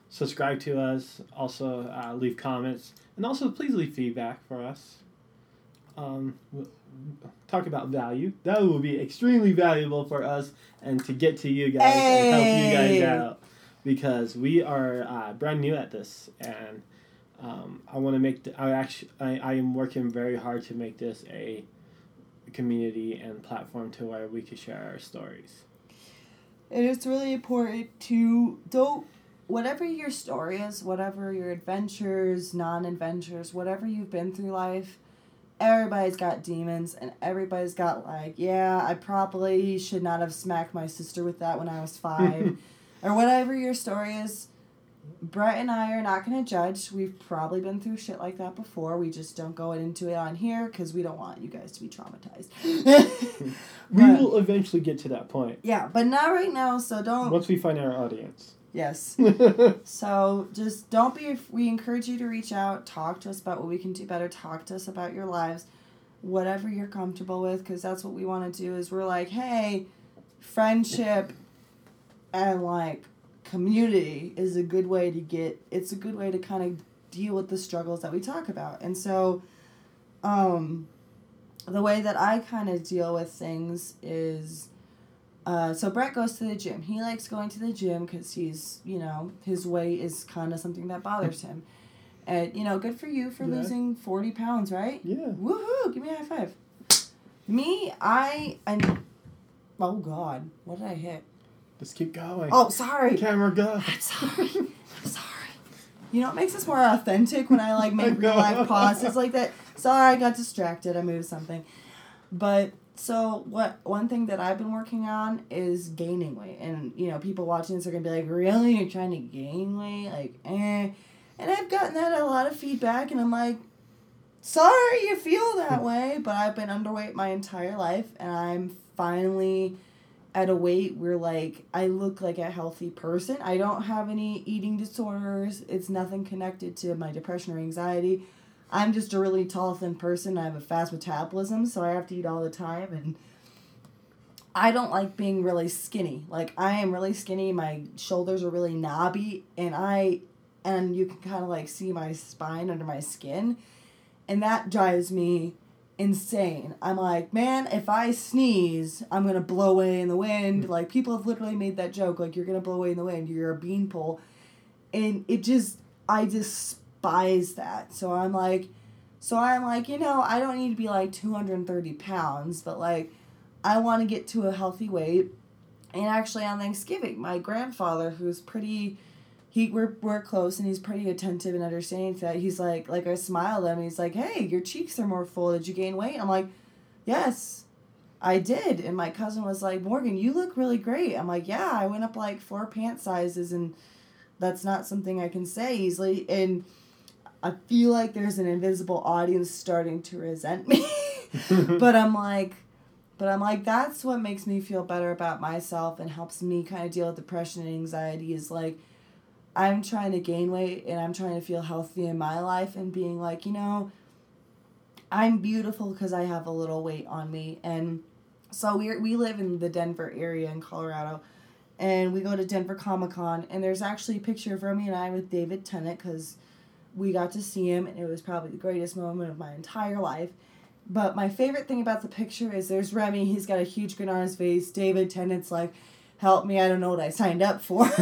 subscribe to us. Also, uh, leave comments, and also please leave feedback for us. Um, talk about value. That will be extremely valuable for us, and to get to you guys and help you guys out because we are uh, brand new at this, and um, I want to make. The, I actually I, I am working very hard to make this a community and platform to where we could share our stories. And it's really important to don't whatever your story is, whatever your adventures, non-adventures, whatever you've been through life, everybody's got demons and everybody's got like, yeah, I probably should not have smacked my sister with that when I was 5 or whatever your story is. Brett and I are not going to judge. We've probably been through shit like that before. We just don't go into it on here because we don't want you guys to be traumatized. We But- will eventually get to that point yeah, but not right now, so don't. once we find our audience. Yes. So just don't be. We encourage you to reach out, talk to us about what we can do better. Talk to us about your lives, whatever you're comfortable with, because that's what we want to do. Is we're like, hey, friendship and like community is a good way to get it's a good way to kind of deal with the struggles that we talk about and so um the way that i kind of deal with things is uh, so Brett goes to the gym. He likes going to the gym because he's, you know, his weight is kind of something that bothers him. And, you know, good for you for Yeah. losing 40 pounds, right? Yeah. Woohoo! Give me a high five. Me, I, I, oh God, what did I hit? Just keep going. Oh, sorry. Camera go. I'm sorry. I'm sorry. You know what makes us more authentic when I like make real life pauses like that? Sorry, I got distracted. I moved something. But so what one thing that I've been working on is gaining weight. And you know, people watching this are gonna be like, Really? You're trying to gain weight? Like, eh. And I've gotten that a lot of feedback and I'm like, sorry you feel that way, but I've been underweight my entire life and I'm finally at a weight where like I look like a healthy person. I don't have any eating disorders. It's nothing connected to my depression or anxiety. I'm just a really tall, thin person. I have a fast metabolism, so I have to eat all the time and I don't like being really skinny. Like I am really skinny, my shoulders are really knobby and I and you can kind of like see my spine under my skin and that drives me insane. I'm like, man, if I sneeze, I'm gonna blow away in the wind. Mm. Like people have literally made that joke, like you're gonna blow away in the wind. You're a beanpole, and it just I despise that. So I'm like, so I'm like, you know, I don't need to be like 230 pounds, but like, I want to get to a healthy weight. And actually, on Thanksgiving, my grandfather, who's pretty he we're, we're close and he's pretty attentive and understanding to that. He's like like I smiled at him. He's like, "Hey, your cheeks are more full. Did you gain weight?" I'm like, "Yes, I did." And my cousin was like, "Morgan, you look really great." I'm like, "Yeah, I went up like four pant sizes, and that's not something I can say easily." And I feel like there's an invisible audience starting to resent me, but I'm like. But I'm like, that's what makes me feel better about myself and helps me kind of deal with depression and anxiety is like, I'm trying to gain weight and I'm trying to feel healthy in my life and being like, you know, I'm beautiful because I have a little weight on me. And so we we live in the Denver area in Colorado. And we go to Denver Comic Con, and there's actually a picture of Remy and I with David Tennant because we got to see him, and it was probably the greatest moment of my entire life. But my favorite thing about the picture is there's Remy, he's got a huge grin on his face. David Tennant's like, help me, I don't know what I signed up for.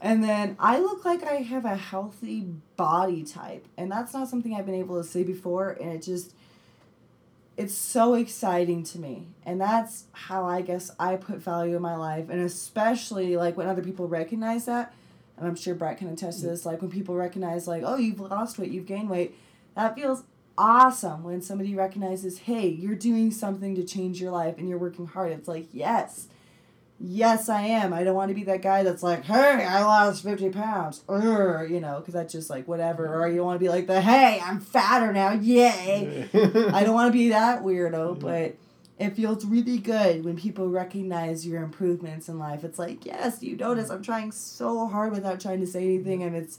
and then I look like I have a healthy body type. And that's not something I've been able to say before. And it just, it's so exciting to me. And that's how I guess I put value in my life. And especially like when other people recognize that. And I'm sure Brett can attest to mm. this. Like when people recognize, like, oh, you've lost weight, you've gained weight. That feels awesome when somebody recognizes, hey, you're doing something to change your life and you're working hard. It's like, yes yes, I am. I don't want to be that guy that's like, hey, I lost 50 pounds. You know, because that's just like whatever. Or you want to be like the, hey, I'm fatter now. Yay. I don't want to be that weirdo, but it feels really good when people recognize your improvements in life. It's like, yes, you notice I'm trying so hard without trying to say anything, and it's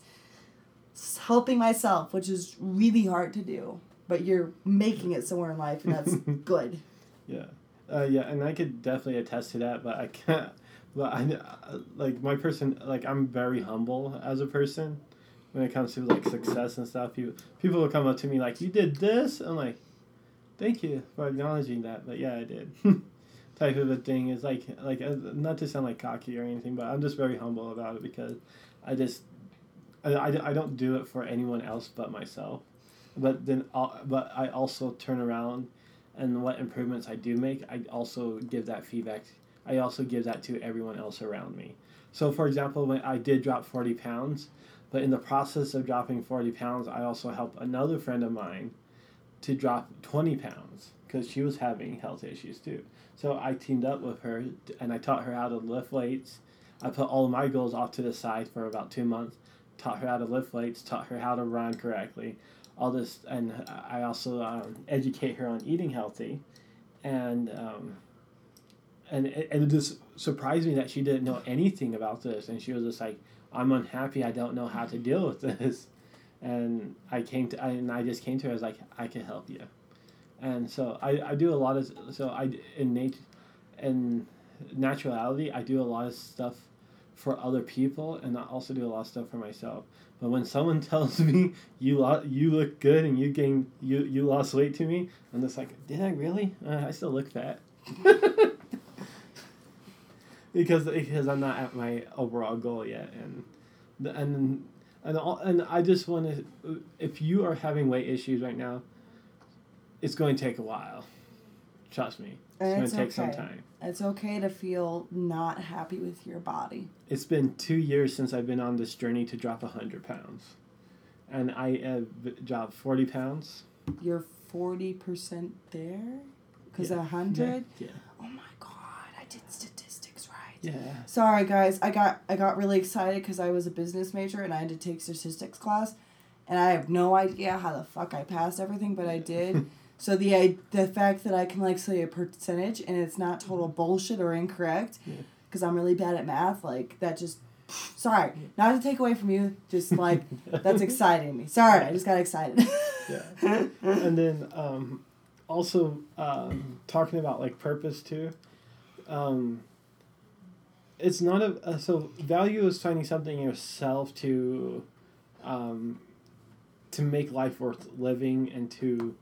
helping myself, which is really hard to do. But you're making it somewhere in life, and that's good. Yeah, uh, yeah, and I could definitely attest to that. But I can't. But I uh, like my person. Like I'm very humble as a person when it comes to like success and stuff. People people will come up to me like, "You did this." I'm like, "Thank you for acknowledging that." But yeah, I did. Type of a thing is like like uh, not to sound like cocky or anything, but I'm just very humble about it because I just I, I, I don't do it for anyone else but myself. But then I'll, but I also turn around and what improvements I do make, I also give that feedback. I also give that to everyone else around me. So, for example, when I did drop 40 pounds, but in the process of dropping 40 pounds, I also helped another friend of mine to drop 20 pounds because she was having health issues too. So, I teamed up with her and I taught her how to lift weights. I put all my goals off to the side for about two months, taught her how to lift weights, taught her how to run correctly, all this, and I also um, educate her on eating healthy, and um, and it, it just surprised me that she didn't know anything about this, and she was just like, "I'm unhappy. I don't know how to deal with this," and I came to, and I just came to her. I was like, "I can help you," and so I, I do a lot of so I in nature, in naturality, I do a lot of stuff for other people, and I also do a lot of stuff for myself. But when someone tells me you lo- you look good and you gain you you lost weight to me, I'm just like, did I really? Uh, I still look fat. because because I'm not at my overall goal yet, and and and all, and I just want to. If you are having weight issues right now, it's going to take a while. Trust me, it's And going it's to take some okay. time. It's okay to feel not happy with your body. It's been two years since I've been on this journey to drop hundred pounds, and I have dropped forty pounds. You're forty percent there, because Yeah. a hundred. Yeah. Oh my god, I did statistics right. Yeah. Sorry guys, I got I got really excited because I was a business major and I had to take statistics class, and I have no idea how the fuck I passed everything, but I did. so the I, the fact that I can like say a percentage and it's not total bullshit or incorrect, because I'm really bad at math, like that just. Sorry, not to take away from you, just like that's exciting me. Sorry, I just got excited. Yeah. and then um, also um, talking about like purpose too. Um, it's not a, a so value is finding something in yourself to um, to make life worth living and to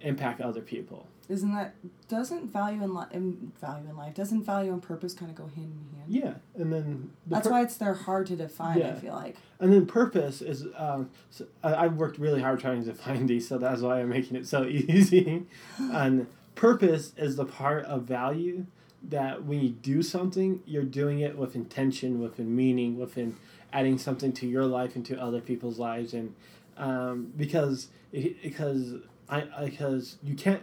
impact other people. Isn't that doesn't value in life value in life doesn't value and purpose kind of go hand in hand? Yeah, and then the That's pur- why it's they're hard to define. I feel like. And then purpose is, um, so I, I've worked really hard trying to find these, so that's why I'm making it so easy. and purpose is the part of value that when you do something, you're doing it with intention, with a meaning, with an adding something to your life and to other people's lives, and um, because because I because you can't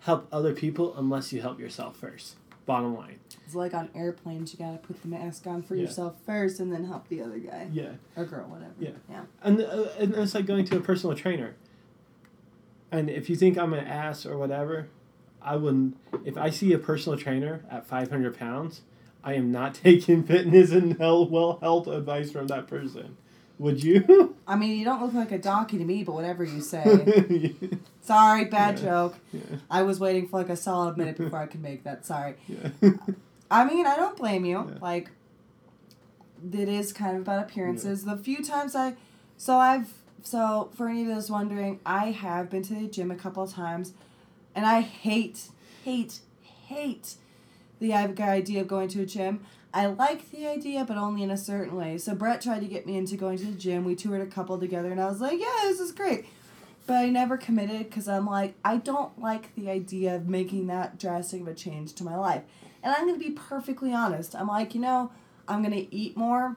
help other people unless you help yourself first. Bottom line. It's like on airplanes, you gotta put the mask on for Yeah. yourself first, and then help the other guy Yeah. or girl, whatever. Yeah. Yeah. And, uh, and it's like going to a personal trainer. And if you think I'm an ass or whatever, I wouldn't. If I see a personal trainer at 500 pounds, I am not taking fitness and health, well health advice from that person. Would you? I mean, you don't look like a donkey to me, but whatever you say. Sorry, bad Yeah. joke. yeah. I was waiting for like a solid minute before I could make that. Sorry. Yeah. I mean, I don't blame you. Yeah. Like, it is kind of about appearances. The few times I, so I've, so for any of those wondering, I have been to the gym a couple of times, and I hate, hate, hate the idea of going to a gym. I like the idea, but only in a certain way. So Brett tried to get me into going to the gym. We toured a couple together, and I was like, yeah, this is great. But I never committed because I'm like, I don't like the idea of making that drastic of a change to my life. And I'm going to be perfectly honest. I'm like, you know, I'm going to eat more.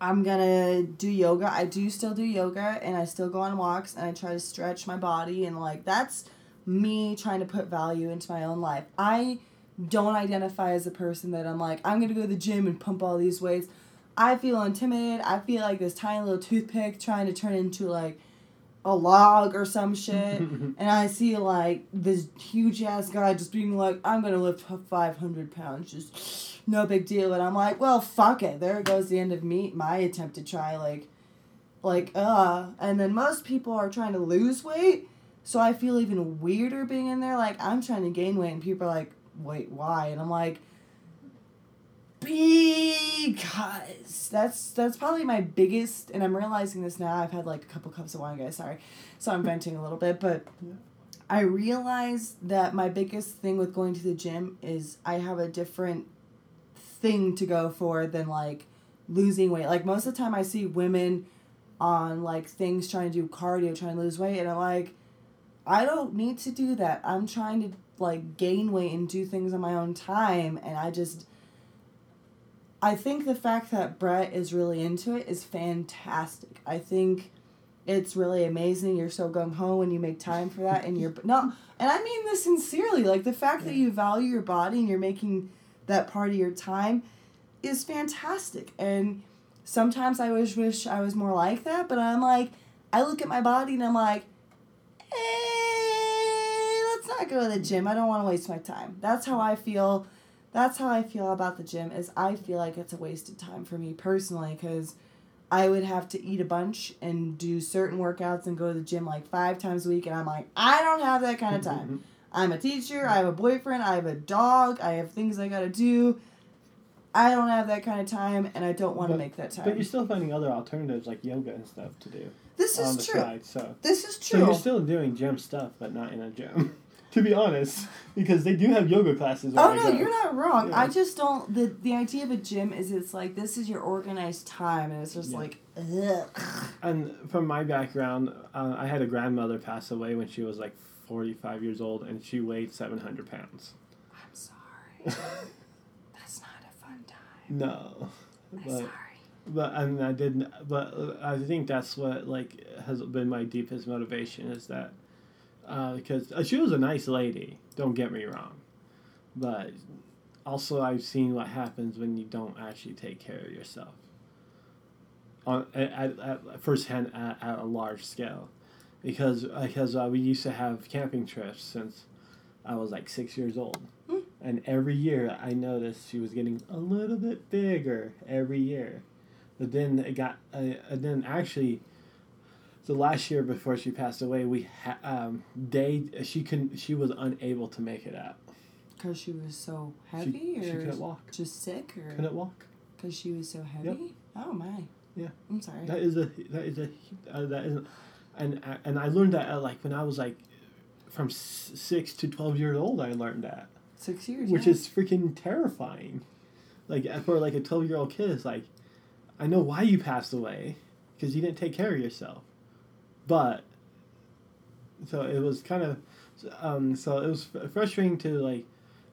I'm to do yoga. I do still do yoga and I still go on walks and I try to stretch my body. And like, that's me trying to put value into my own life. I don't identify as a person that I'm like, I'm to go to the gym and pump all these weights. I feel intimidated. I feel like this tiny little toothpick trying to turn into like a log or some shit. and I see like this huge ass guy just being like, I'm gonna lift five hundred pounds, just no big deal. And I'm like, well, fuck it. There goes the end of me my attempt to try like, like uh. And then most people are trying to lose weight, so I feel even weirder being in there. Like I'm trying to gain weight, and people are like, wait, why? And I'm like. Because that's that's probably my biggest, and I'm realizing this now. I've had like a couple cups of wine, guys. Sorry, so I'm venting a little bit, but I realize that my biggest thing with going to the gym is I have a different thing to go for than like losing weight. Like most of the time, I see women on like things trying to do cardio, trying to lose weight, and I'm like, I don't need to do that. I'm trying to like gain weight and do things on my own time, and I just. I think the fact that Brett is really into it is fantastic. I think it's really amazing. You're so gung ho when you make time for that, and you're no, and I mean this sincerely. Like the fact that you value your body and you're making that part of your time is fantastic. And sometimes I wish wish I was more like that, but I'm like, I look at my body and I'm like, not go to the gym. I don't want to waste my time. That's how I feel. That's how I feel about the gym. Is I feel like it's a wasted time for me personally because. I would have to eat a bunch and do certain workouts and go to the gym like five times a week, and I'm like, I don't have that kind of mm-hmm, time. Mm-hmm. I'm a teacher, I have a boyfriend, I have a dog, I have things I gotta do. I don't have that kind of time, and I don't want to make that time. But you're still finding other alternatives like yoga and stuff to do this is true. side. So, This is so true. you're still doing gym stuff, but not in a gym. To be honest, because they do have yoga classes. Oh no, you're not wrong. Yeah. I just don't. the The idea of a gym is it's like this is your organized time, and it's just Yeah. like, ugh. And from my background, uh, I had a grandmother pass away when she was like 45 years old, and she weighed 700 pounds. I'm sorry. That's not a fun time. no, I'm but sorry. but I mean, I didn't. But uh, I think that's what like has been my deepest motivation is that because uh, she was a nice lady. Don't get me wrong, but also I've seen what happens when you don't actually take care of yourself. On at, at, at firsthand at, at a large scale, because because uh, we used to have camping trips since I was like six years old. Hmm. And every year I noticed she was getting a little bit bigger every year. But then it got, uh, and then actually, the last year before she passed away, we ha- um, they she couldn't she was unable to make it out. Because she was so heavy, She, she couldn't walk. just sick, or Couldn't walk. because she was so heavy. Oh my. Yeah. I'm sorry. That is a that is a uh, that is, and and I learned that uh, like when I was like, from six to twelve years old. I learned that. Six years. which yeah. is freaking terrifying. Like uh, for like a twelve year old kid, it's like, I know why you passed away, because you didn't take care of yourself, but. So it was kind of, um, so it was frustrating to like,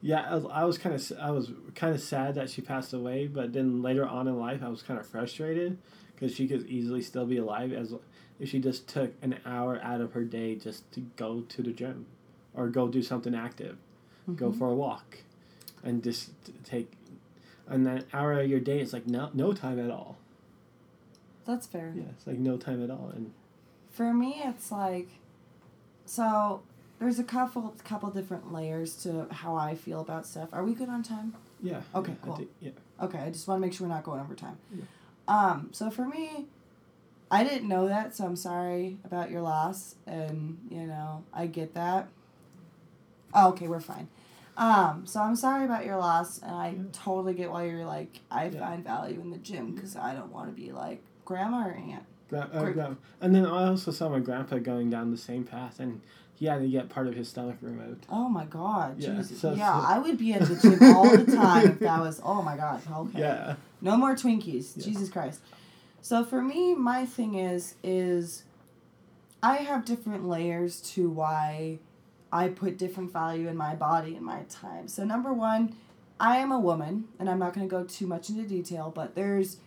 yeah, I was, I was kind of I was kind of sad that she passed away, but then later on in life I was kind of frustrated because she could easily still be alive as if she just took an hour out of her day just to go to the gym, or go do something active go Mhm. for a walk and just take and that hour of your day is like no no time at all That's fair. yeah it's like no time at all and For me, it's like, so there's a couple couple different layers to how I feel about stuff. Are we good on time? yeah Okay, yeah, I cool. yeah Okay, I just want to make sure we're not going over time. Yeah. Um, so for me, I didn't know that, so I'm sorry about your loss, and you know I get that. Oh, okay, we're fine. Um, so I'm sorry about your loss, and I Yeah. totally get why you're like I Yeah. find value in the gym because I don't want to be like grandma or aunt. Gra- uh, gra- and then I also saw my grandpa going down the same path and he had to get part of his stomach removed Oh my god, Yeah, Jesus. so- yeah, so- I would be at the gym all the time if that was. Oh my god. Okay. yeah No more Twinkies. Yeah. Jesus Christ. So for me, my thing is is I have different layers to why I put different value in my body and my time. So number one, I am a woman, and I'm not going to go too much into detail, but there's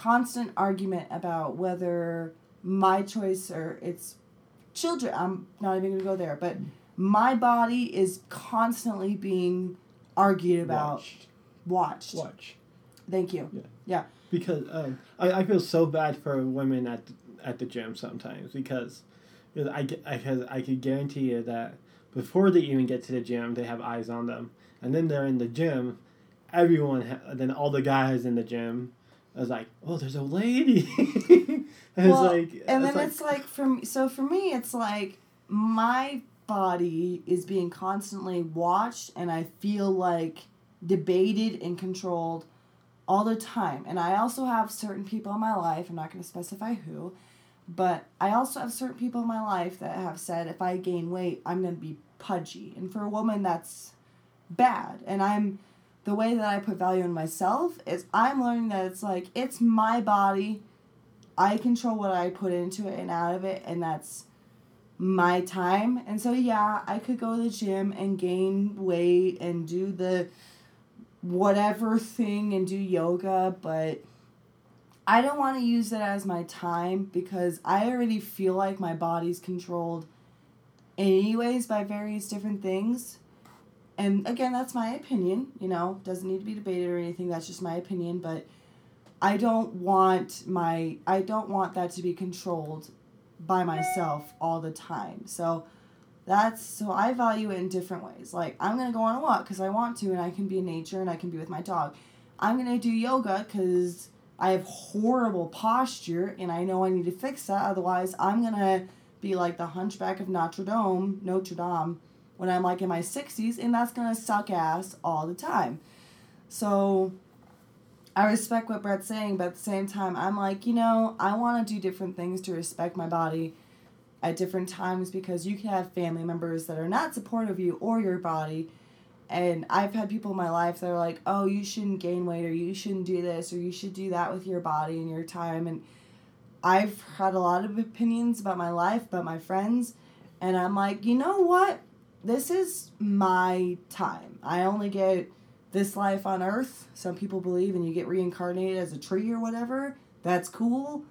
constant argument about whether my choice or it's children. I'm not even going to go there, but my body is constantly being argued about, watched watched. watch Thank you. Yeah. Because um, I, I feel so bad for women at the, at the gym sometimes because I, I, has- I could guarantee you that before they even get to the gym they have eyes on them and then they're in the gym everyone ha- then all the guys in the gym is like oh there's a lady. And Well, it's like and then like, it's like for me so for me it's like my body is being constantly watched and i feel like debated and controlled all the time. And i also have certain people in my life i'm not going to specify who but i also have certain people in my life that have said if i gain weight i'm going to be pudgy. And for a woman that's bad. And i'm the way that i put value in myself is i'm learning that it's like it's my body I control what I put into it and out of it, and that's my time. And so, yeah, I could go to the gym and gain weight and do the whatever thing and do yoga, but I don't want to use it as my time because I already feel like my body's controlled anyways by various different things. And again, that's my opinion, you know, doesn't need to be debated or anything, that's just my opinion, but I don't want my I don't want that to be controlled by myself all the time. So that's so I value it in different ways. Like I'm gonna go on a walk because I want to, and I can be in nature and I can be with my dog. I'm gonna do yoga because I have horrible posture and I know I need to fix that. Otherwise, I'm gonna be like the Hunchback of Notre Dame, Notre Dame, when I'm like in my 60s, and that's gonna suck ass all the time. So I respect what Brett's saying, but at the same time, I'm like, you know, I want to do different things to respect my body at different times because you can have family members that are not supportive of you or your body. And I've had people in my life that are like, oh, you shouldn't gain weight or you shouldn't do this or you should do that with your body and your time. And I've had a lot of opinions about my life, about my friends. And I'm like, you know what? This is my time. I only get this life on earth. Some people believe and you get reincarnated as a tree or whatever. That's cool.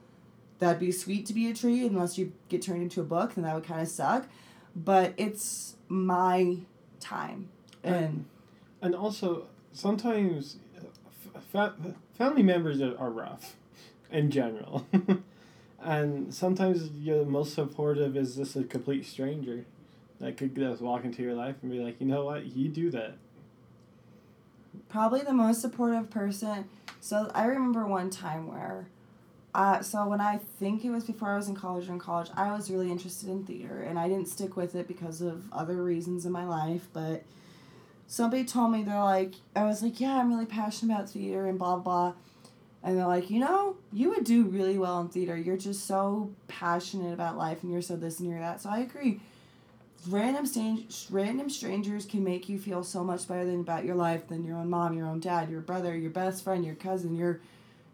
That'd be sweet to be a tree unless you get turned into a book, then that would kind of suck. But it's my time. And and also sometimes uh, fa- family members are, are rough in general. and sometimes you're most supportive is just a complete stranger that could just walk into your life and be like, you know what, you do that probably the most supportive person. So I remember one time where, uh, so when I think it was before I was in college or in college, I was really interested in theater and I didn't stick with it because of other reasons in my life. But somebody told me they're like, I was like, yeah, I'm really passionate about theater and blah blah. And they're like, you know, you would do really well in theater. You're just so passionate about life and you're so this and you're that. So I agree random stan- random strangers can make you feel so much better than about your life than your own mom, your own dad, your brother, your best friend, your cousin, your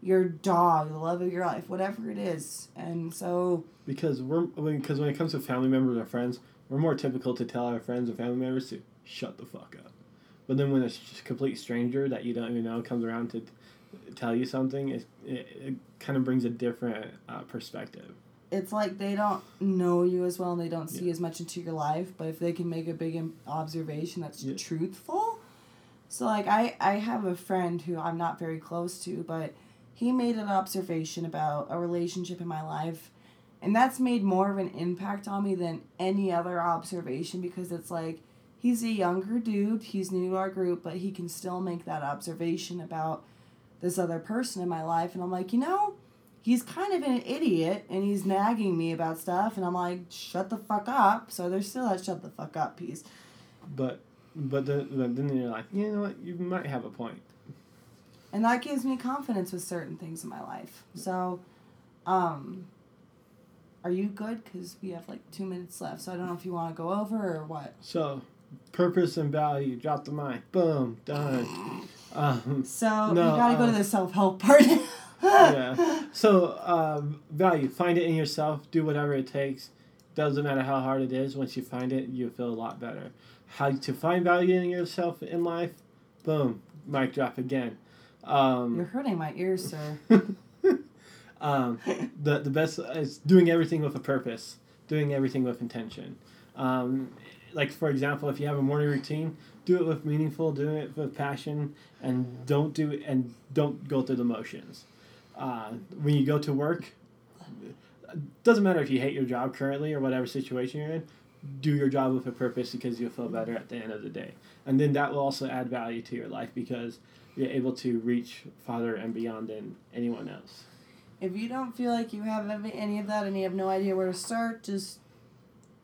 your dog, the love of your life, whatever it is. And so because we're because when it comes to family members or friends, we're more typical to tell our friends or family members to shut the fuck up. But then when a complete stranger that you don't even know comes around to tell you something, it, it, it kind of brings a different uh, perspective it's like they don't know you as well and they don't see yeah. as much into your life but if they can make a big observation that's yeah. truthful so like I, I have a friend who i'm not very close to but he made an observation about a relationship in my life and that's made more of an impact on me than any other observation because it's like he's a younger dude he's new to our group but he can still make that observation about this other person in my life and i'm like you know he's kind of an idiot and he's nagging me about stuff and I'm like, shut the fuck up. So there's still that shut the fuck up piece. But but, the, but then you're like, you know what, you might have a point. And that gives me confidence with certain things in my life. So, um, are you good? Because we have like two minutes left. So I don't know if you want to go over or what. So, purpose and value. Drop the mic. Boom. Done. Um, so no, you got to go to the self help part. yeah. So um, value, find it in yourself. Do whatever it takes. Doesn't matter how hard it is. Once you find it, you feel a lot better. How to find value in yourself in life? Boom. Mic drop again. Um, You're hurting my ears, sir. um, the the best is doing everything with a purpose. Doing everything with intention. Um, like for example, if you have a morning routine, do it with meaningful, do it with passion, and don't do it and don't go through the motions uh, when you go to work, doesn't matter if you hate your job currently or whatever situation you're in, do your job with a purpose because you'll feel better at the end of the day. And then that will also add value to your life because you're able to reach farther and beyond than anyone else. If you don't feel like you have any of that and you have no idea where to start, just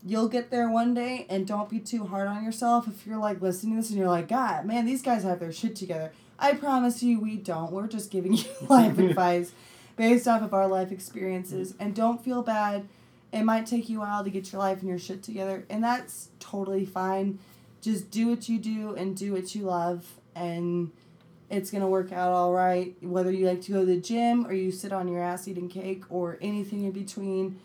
you'll get there one day and don't be too hard on yourself if you're like listening to this and you're like, God, man, these guys have their shit together. I promise you we don't. We're just giving you life advice based off of our life experiences. And don't feel bad. It might take you a while to get your life and your shit together, and that's totally fine. Just do what you do and do what you love, and it's gonna work out all right. Whether you like to go to the gym or you sit on your ass eating cake or anything in between,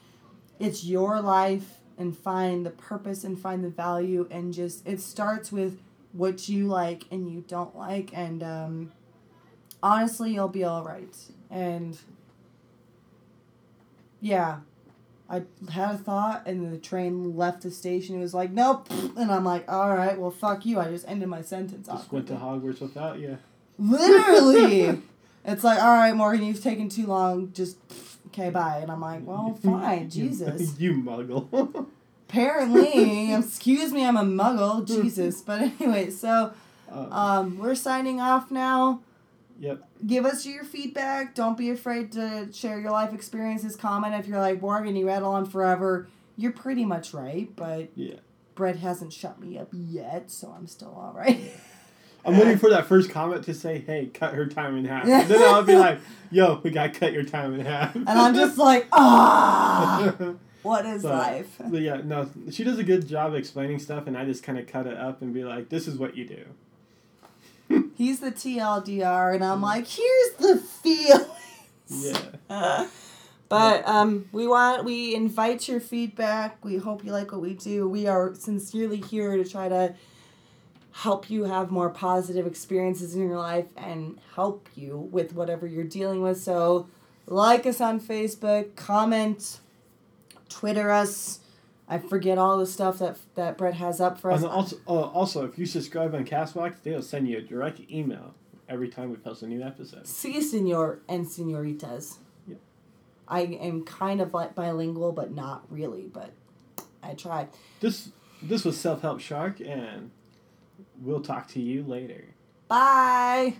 it's your life and find the purpose and find the value and just it starts with what you like and you don't like and um, honestly you'll be all right. And yeah i had a thought and the train left the station. It was like nope and i'm like all right well fuck you. I just ended my sentence just went to hogwarts without you literally. It's like all right morgan you've taken too long. Just okay bye. And i'm like well fine jesus. you muggle Apparently, excuse me, I'm a muggle. Jesus. But anyway, so um, um, we're signing off now. Yep. Give us your feedback. Don't be afraid to share your life experiences. Comment if you're like Morgan, you rattle on forever. You're pretty much right, but yeah. Brett hasn't shut me up yet, so I'm still all right. I'm waiting for that first comment to say, "Hey, cut her time in half." And then I'll be like, "Yo, we gotta cut your time in half." and I'm just like, ah, what is But- life? But yeah, no, she does a good job explaining stuff, and I just kind of cut it up and be like, "This is what you do." He's the TLDR, and I'm like, here's the feelings. Yeah. But um, we want we invite your feedback. We hope you like what we do. We are sincerely here to try to help you have more positive experiences in your life and help you with whatever you're dealing with. So, like us on Facebook, comment, Twitter us. I forget all the stuff that that Brett has up for us. And also, uh, also, if you subscribe on Castbox, they'll send you a direct email every time we post a new episode. Si, senor and senoritas. Yep. I am kind of like bilingual, but not really. But I try. This this was Self Help Shark, and we'll talk to you later. Bye.